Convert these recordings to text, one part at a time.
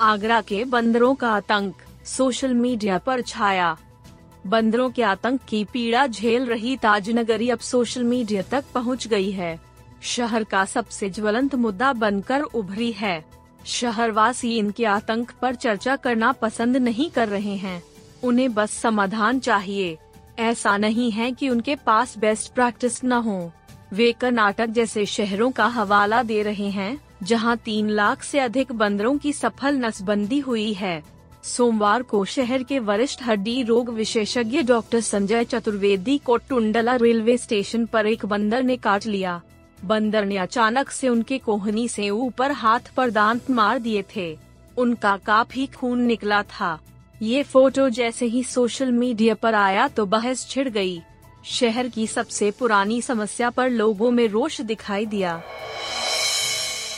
आगरा के बंदरों का आतंक, सोशल मीडिया पर छाया। बंदरों के आतंक की पीड़ा झेल रही ताजनगरी अब सोशल मीडिया तक पहुँच गई है। शहर का सबसे ज्वलंत मुद्दा बनकर उभरी है। शहरवासी इनके आतंक पर चर्चा करना पसंद नहीं कर रहे हैं। उन्हें बस समाधान चाहिए। ऐसा नहीं है कि उनके पास बेस्ट प्रैक्टिस न हो। वे कर्नाटक जैसे शहरों का हवाला दे रहे हैं। जहाँ तीन लाख से अधिक बंदरों की सफल नसबंदी हुई है। सोमवार को शहर के वरिष्ठ हड्डी रोग विशेषज्ञ डॉक्टर संजय चतुर्वेदी को टुंडला रेलवे स्टेशन पर एक बंदर ने काट लिया। बंदर ने अचानक से उनके कोहनी से ऊपर हाथ पर दांत मार दिए थे। उनका काफ़ी खून निकला था। ये फ़ोटो जैसे ही सोशल मीडिया पर आया तो बहस छिड़ गई। शहर की सबसे पुरानी समस्या पर लोगों में रोष दिखाई दिया।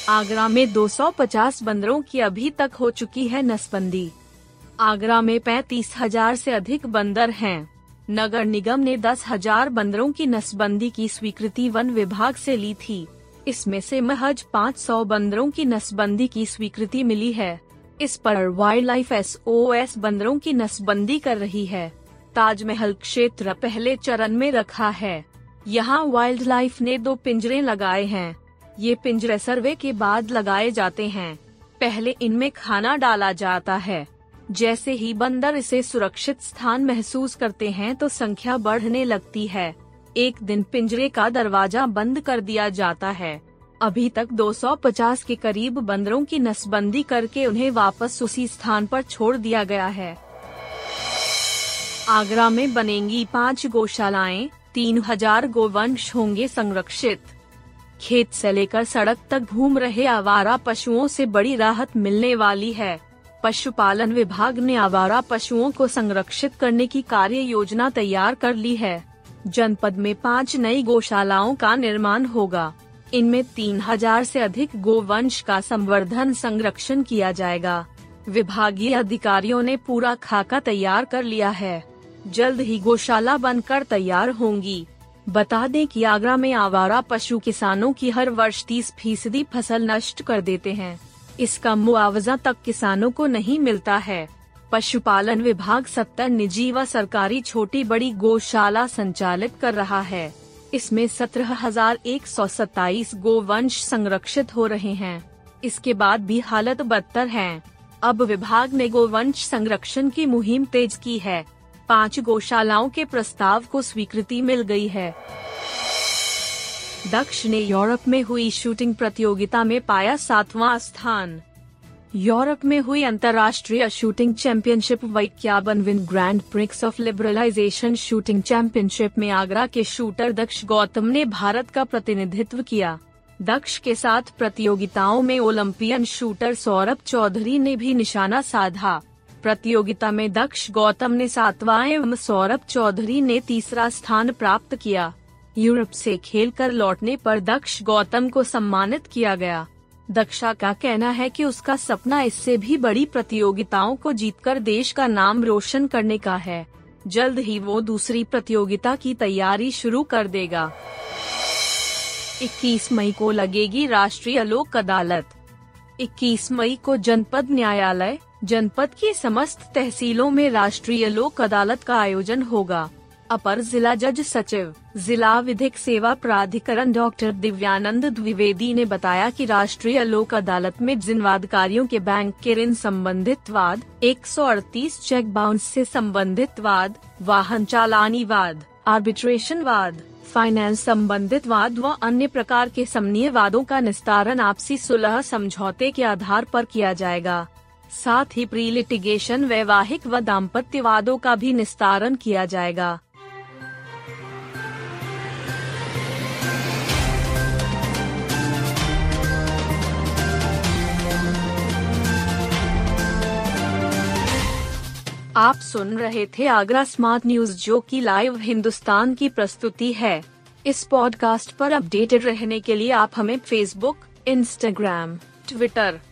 आगरा में 250 बंदरों की अभी तक हो चुकी है नसबंदी। आगरा में पैतीस हज़ार ऐसी अधिक बंदर हैं। नगर निगम ने दस हज़ार बंदरों की नसबंदी की स्वीकृति वन विभाग से ली थी। इसमें से महज 500 बंदरों की नसबंदी की स्वीकृति मिली है। इस पर wildlife S O S बंदरों की नसबंदी कर रही है। ताजमहल क्षेत्र पहले चरण में रखा है। यहाँ वाइल्ड लाइफ ने दो पिंजरे लगाए हैं। ये पिंजरे सर्वे के बाद लगाए जाते हैं। पहले इनमें खाना डाला जाता है। जैसे ही बंदर इसे सुरक्षित स्थान महसूस करते हैं तो संख्या बढ़ने लगती है। एक दिन पिंजरे का दरवाज़ा बंद कर दिया जाता है। अभी तक 250 के करीब बंदरों की नसबंदी करके उन्हें वापस उसी स्थान पर छोड़ दिया गया है। आगरा में बनेंगी पाँच गौशालाएँ, तीन हज़ार गोवंश होंगे संरक्षित। खेत से लेकर सड़क तक घूम रहे आवारा पशुओं से बड़ी राहत मिलने वाली है। पशुपालन विभाग ने आवारा पशुओं को संरक्षित करने की कार्य योजना तैयार कर ली है। जनपद में पाँच नई गौशालाओं का निर्माण होगा। इनमें तीन हज़ार ऐसी अधिक गोवंश का संवर्धन संरक्षण किया जाएगा। विभागीय अधिकारियों ने पूरा खाका तैयार कर लिया है। जल्द ही गौशाला बनकर तैयार होंगी। बता दें कि आगरा में आवारा पशु किसानों की हर वर्ष तीस फ़ीसदी फ़सल नष्ट कर देते हैं। इसका मुआवजा तक किसानों को नहीं मिलता है। पशुपालन विभाग सत्तर निजी व सरकारी छोटी बड़ी गौशाला संचालित कर रहा है। इसमें सत्रह हज़ार एक सौ सत्ताईस गोवंश संरक्षित हो रहे हैं। इसके बाद भी हालत बदतर है। अब विभाग ने गोवंश संरक्षण की मुहिम तेज की है। पाँच गौशालाओं के प्रस्ताव को स्वीकृति मिल गई है। दक्ष ने यूरोप में हुई शूटिंग प्रतियोगिता में पाया सातवां स्थान। यूरोप में हुई अंतर्राष्ट्रीय shooting championship वैक्याबन win grand prix of liberalisation shooting championship में आगरा के शूटर दक्ष गौतम ने भारत का प्रतिनिधित्व किया। दक्ष के साथ प्रतियोगिताओं में ओलंपियन शूटर सौरभ चौधरी ने भी निशाना साधा। प्रतियोगिता में दक्ष गौतम ने सातवां एवं सौरभ चौधरी ने तीसरा स्थान प्राप्त किया। यूरोप से खेलकर लौटने पर दक्ष गौतम को सम्मानित किया गया। दक्षा का कहना है कि उसका सपना इससे भी बड़ी प्रतियोगिताओं को जीतकर देश का नाम रोशन करने का है। जल्द ही वो दूसरी प्रतियोगिता की तैयारी शुरू कर देगा। 21 मई को लगेगी राष्ट्रीय लोक अदालत। 21 मई को जनपद न्यायालय जनपद की समस्त तहसीलों में राष्ट्रीय लोक अदालत का आयोजन होगा। अपर जिला जज सचिव, जिला विधिक सेवा प्राधिकरण डॉक्टर दिव्यानंद द्विवेदी ने बताया कि राष्ट्रीय लोक अदालत में जिन वादकारियों के बैंक के ऋण संबंधित वाद 138 चेक बाउंस से संबंधित वाद, वाहन चालानी वाद, आर्बिट्रेशन वाद, फाइनेंस संबंधित वाद व अन्य प्रकार के समनीय वादों का निस्तारण आपसी सुलह समझौते के आधार पर किया जाएगा। साथ ही प्री लिटिगेशन वैवाहिक व दाम्पत्य वादों का भी निस्तारण किया जाएगा। आप सुन रहे थे आगरा स्मार्ट न्यूज़, जो की लाइव हिंदुस्तान की प्रस्तुति है। इस पॉडकास्ट पर अपडेटेड रहने के लिए आप हमें फेसबुक इंस्टाग्राम ट्विटर